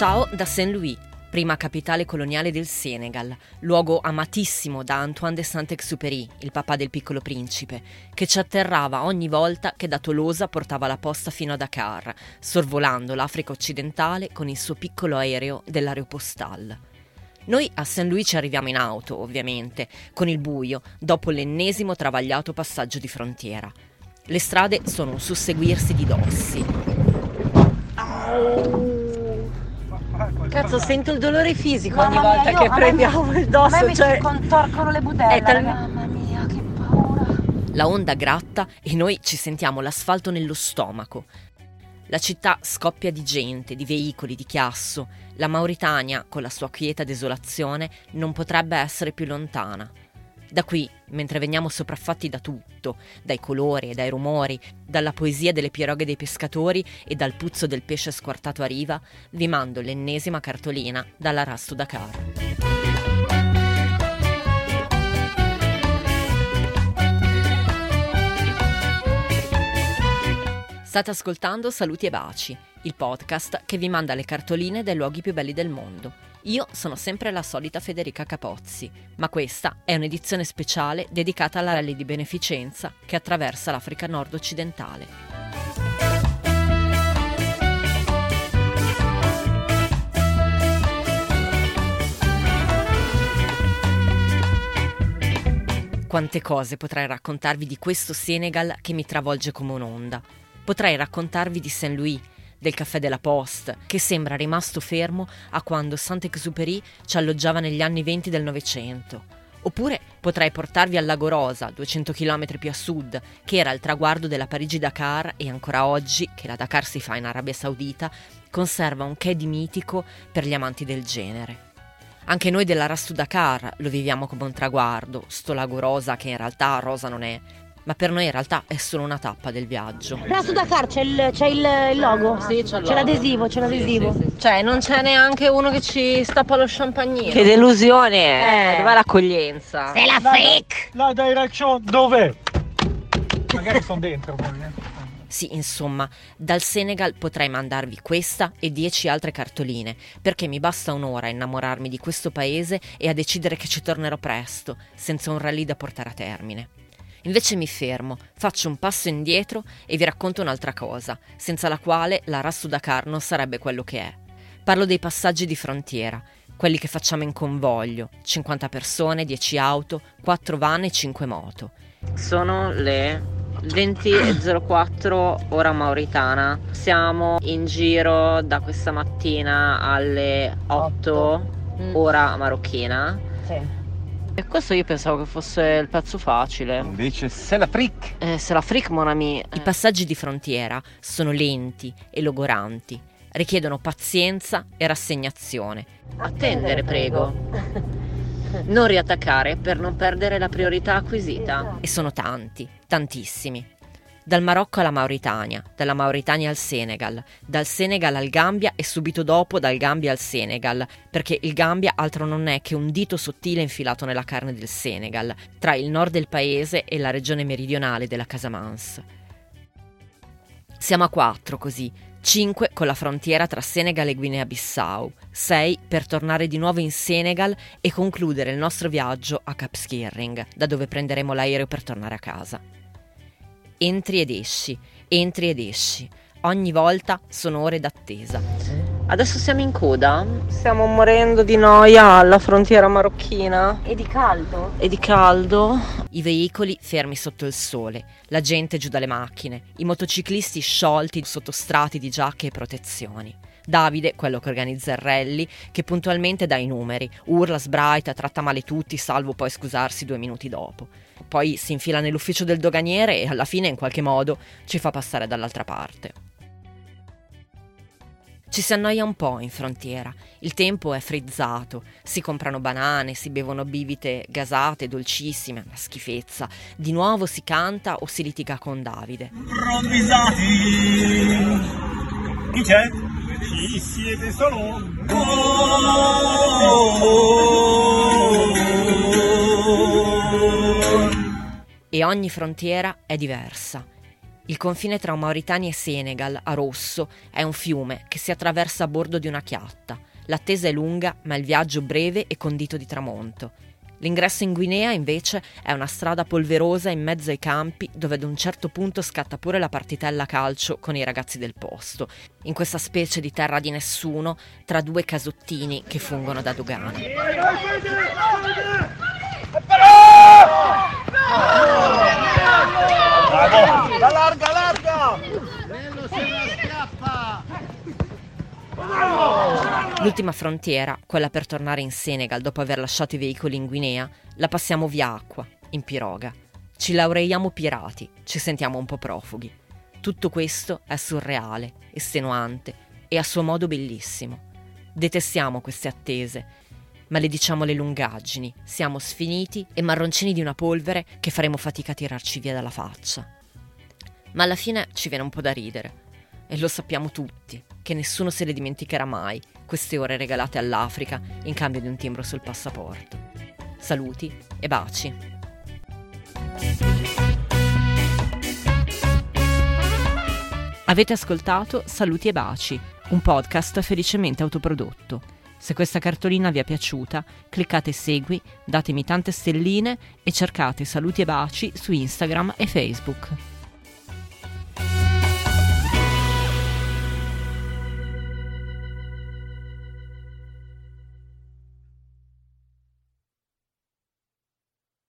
Ciao da Saint-Louis, prima capitale coloniale del Senegal, luogo amatissimo da Antoine de Saint-Exupéry, il papà del piccolo principe, che ci atterrava ogni volta che da Tolosa portava la posta fino a Dakar, sorvolando l'Africa occidentale con il suo piccolo aereo dell'aeropostale. Noi a St. Louis ci arriviamo in auto, ovviamente, con il buio, dopo l'ennesimo travagliato passaggio di frontiera. Le strade sono un susseguirsi di dossi. Cazzo, sento il dolore fisico ogni Mamma mia, volta io- che a me prendiamo mi- il dosso. A me mi cioè- si contorcono le budelle. È tal- raga. Mamma mia, che paura. La onda gratta e noi ci sentiamo l'asfalto nello stomaco. La città scoppia di gente, di veicoli, di chiasso. La Mauritania, con la sua quieta desolazione, non potrebbe essere più lontana. Da qui, mentre veniamo sopraffatti da tutto, dai colori e dai rumori, dalla poesia delle piroghe dei pescatori e dal puzzo del pesce squartato a riva, vi mando l'ennesima cartolina dalla Rastu Dakar. State ascoltando Saluti e Baci, il podcast che vi manda le cartoline dai luoghi più belli del mondo. Io sono sempre la solita Federica Capozzi, ma questa è un'edizione speciale dedicata alla rally di beneficenza che attraversa l'Africa nord-occidentale. Quante cose potrei raccontarvi di questo Senegal che mi travolge come un'onda. Potrei raccontarvi di Saint Louis, del caffè della Poste, che sembra rimasto fermo a quando Saint-Exupéry ci alloggiava negli anni 20 del Novecento. Oppure potrei portarvi al Lago Rosa, 200 km più a sud, che era il traguardo della Parigi-Dakar e ancora oggi, che la Dakar si fa in Arabia Saudita, conserva un che di mitico per gli amanti del genere. Anche noi della Rastu Dakar lo viviamo come un traguardo, sto lago rosa che in realtà rosa non è, ma per noi in realtà è solo una tappa del viaggio. Rasu Dakar c'è il, c'è il, logo? Sì, c'è il C'è logo. l'adesivo, c'è l'adesivo. Cioè, non c'è neanche uno che ci stappa lo champagnino. Che delusione! Eh. Dov'è l'accoglienza? Sei la freak! La direction dov'è? Magari sono dentro poi, eh. Sì, insomma, dal Senegal potrei mandarvi questa e dieci altre cartoline, perché mi basta un'ora a innamorarmi di questo paese e a decidere che ci tornerò presto, senza un rally da portare a termine. Invece mi fermo, faccio un passo indietro e vi racconto un'altra cosa, senza la quale la Rastu Dakar non sarebbe quello che è. Parlo dei passaggi di frontiera, quelli che facciamo in convoglio, 50 persone, 10 auto, 4 van e 5 moto. Sono le 20.04 ora mauritana. Siamo in giro da questa mattina alle 8 Mm. ora marocchina. Sì. E questo io pensavo che fosse il pezzo facile. Invece c'est la fric. Eh, se la fric mon ami. I passaggi di frontiera sono lenti e logoranti, richiedono pazienza e rassegnazione. Attendere, prego. Non riattaccare per non perdere la priorità acquisita. E sono tanti, tantissimi. Dal Marocco alla Mauritania, dalla Mauritania al Senegal, dal Senegal al Gambia e subito dopo dal Gambia al Senegal, perché il Gambia altro non è che un dito sottile infilato nella carne del Senegal, tra il nord del paese e la regione meridionale della Casamance. Siamo a quattro così, cinque con la frontiera tra Senegal e Guinea-Bissau, sei per tornare di nuovo in Senegal e concludere il nostro viaggio a Cap Skirring, da dove prenderemo l'aereo per tornare a casa. Entri ed esci, entri ed esci. Ogni volta sono ore d'attesa. Adesso siamo in coda. Stiamo morendo di noia alla frontiera marocchina E di caldo? e di caldo. I veicoli fermi sotto il sole, la gente giù dalle macchine, i motociclisti sciolti sotto strati di giacche e protezioni. Davide, quello che organizza il rally, che puntualmente dà i numeri, urla, sbraita, tratta male tutti, salvo poi scusarsi due minuti dopo. Poi si infila nell'ufficio del doganiere e alla fine, in qualche modo, ci fa passare dall'altra parte. Ci si annoia un po' in frontiera, il tempo è frizzato, si comprano banane, si bevono bibite gasate, dolcissime, una schifezza. Di nuovo si canta o si litiga con Davide. Improvvisati. Chi c'è? Chi siete solo? E ogni frontiera è diversa. Il confine tra Mauritania e Senegal, a rosso, è un fiume che si attraversa a bordo di una chiatta. L'attesa è lunga, ma il viaggio breve e condito di tramonto. L'ingresso in Guinea, invece, è una strada polverosa in mezzo ai campi, dove ad un certo punto scatta pure la partitella calcio con i ragazzi del posto, in questa specie di terra di nessuno, tra due casottini che fungono da dogana. L'ultima frontiera, quella per tornare in Senegal dopo aver lasciato i veicoli in Guinea, la passiamo via acqua, in piroga. Ci laureiamo pirati, ci sentiamo un po' profughi. Tutto questo è surreale, estenuante e a suo modo bellissimo. Detestiamo queste attese, malediciamo le lungaggini, siamo sfiniti e marroncini di una polvere che faremo fatica a tirarci via dalla faccia. Ma alla fine ci viene un po' da ridere. E lo sappiamo tutti, che nessuno se le dimenticherà mai, queste ore regalate all'Africa in cambio di un timbro sul passaporto. Saluti e baci. Avete ascoltato Saluti e baci, un podcast felicemente autoprodotto. Se questa cartolina vi è piaciuta, cliccate segui, datemi tante stelline e cercate Saluti e baci su Instagram e Facebook.